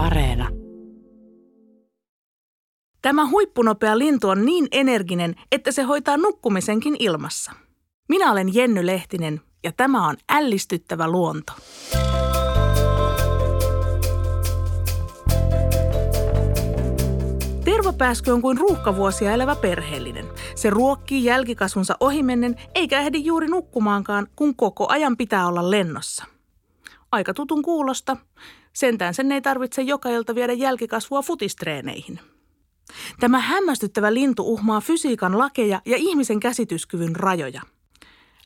Areena. Tämä huippunopea lintu on niin energinen, että se hoitaa nukkumisenkin ilmassa. Minä olen Jenny Lehtinen ja tämä on ällistyttävä luonto. Tervapääsky on kuin ruuhkavuosia elävä perheellinen. Se ruokkii jälkikasvunsa ohimennen eikä ehdi juuri nukkumaankaan, kun koko ajan pitää olla lennossa. Aika tutun kuulosta. Sentään sen ei tarvitse joka ilta viedä jälkikasvua futistreeneihin. Tämä hämmästyttävä lintu uhmaa fysiikan lakeja ja ihmisen käsityskyvyn rajoja.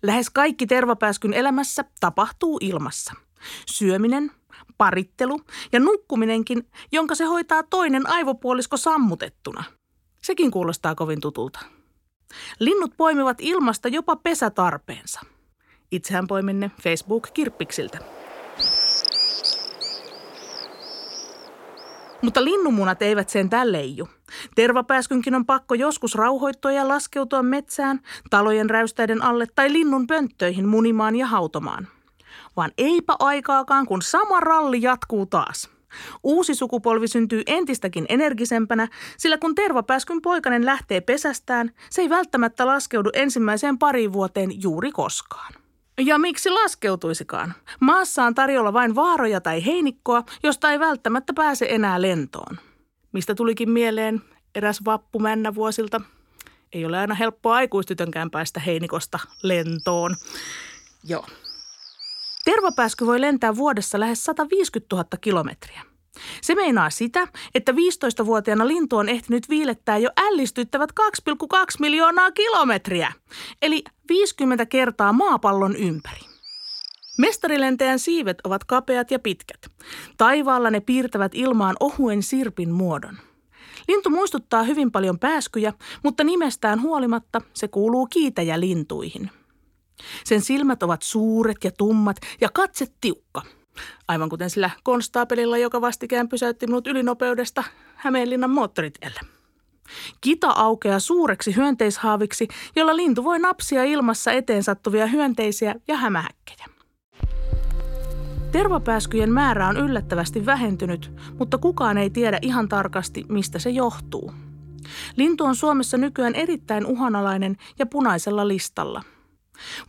Lähes kaikki tervapääskyn elämässä tapahtuu ilmassa. Syöminen, parittelu ja nukkuminenkin, jonka se hoitaa toinen aivopuolisko sammutettuna. Sekin kuulostaa kovin tutulta. Linnut poimivat ilmasta jopa pesätarpeensa. Itsehän poimin ne Facebook-kirppiksiltä. Mutta linnunmunat eivät sen leiju. Tervapääskynkin on pakko joskus rauhoittua ja laskeutua metsään, talojen räystäiden alle tai linnun pönttöihin munimaan ja hautomaan. Vaan eipä aikaakaan, kun sama ralli jatkuu taas. Uusi sukupolvi syntyy entistäkin energisempänä, sillä kun tervapääskyn poikanen lähtee pesästään, se ei välttämättä laskeudu ensimmäiseen pariin vuoteen juuri koskaan. Ja miksi laskeutuisikaan? Maassa on tarjolla vain vaaroja tai heinikkoa, josta ei välttämättä pääse enää lentoon. Mistä tulikin mieleen eräs vappu männä vuosilta. Ei ole aina helppoa aikuistytönkään päästä heinikosta lentoon. Joo. Tervapääsky voi lentää vuodessa lähes 150 000 kilometriä. Se meinaa sitä, että 15-vuotiaana lintu on ehtinyt viilettää jo ällistyttävät 2,2 miljoonaa kilometriä, eli 50 kertaa maapallon ympäri. Mestarilentäjän siivet ovat kapeat ja pitkät. Taivaalla ne piirtävät ilmaan ohuen sirpin muodon. Lintu muistuttaa hyvin paljon pääskyjä, mutta nimestään huolimatta se kuuluu kiitäjälintuihin. Sen silmät ovat suuret ja tummat ja katse tiukka – Aivan kuten sillä konstaapelilla, joka vastikään pysäytti minut ylinopeudesta Hämeenlinnan moottoritielle. Kita aukeaa suureksi hyönteishaaviksi, jolla lintu voi napsia ilmassa eteen sattuvia hyönteisiä ja hämähäkkejä. Tervapääskyjen määrä on yllättävästi vähentynyt, mutta kukaan ei tiedä ihan tarkasti, mistä se johtuu. Lintu on Suomessa nykyään erittäin uhanalainen ja punaisella listalla –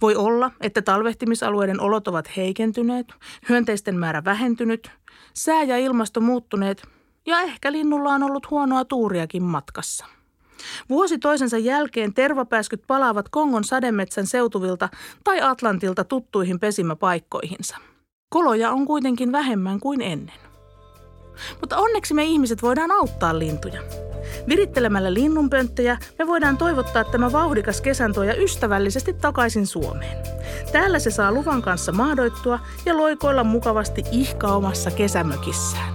voi olla, että talvehtimisalueiden olot ovat heikentyneet, hyönteisten määrä vähentynyt, sää ja ilmasto muuttuneet ja ehkä linnulla on ollut huonoa tuuriakin matkassa. Vuosi toisensa jälkeen tervapääskyt palaavat Kongon sademetsän seutuvilta tai Atlantilta tuttuihin pesimäpaikkoihinsa. Koloja on kuitenkin vähemmän kuin ennen. Mutta onneksi me ihmiset voidaan auttaa lintuja. Virittelemällä linnunpönttöjä me voidaan toivottaa tämä vauhdikas kesäntoja ystävällisesti takaisin Suomeen. Täällä se saa luvan kanssa mahdoittua ja loikoilla mukavasti ihka omassa kesämökissään.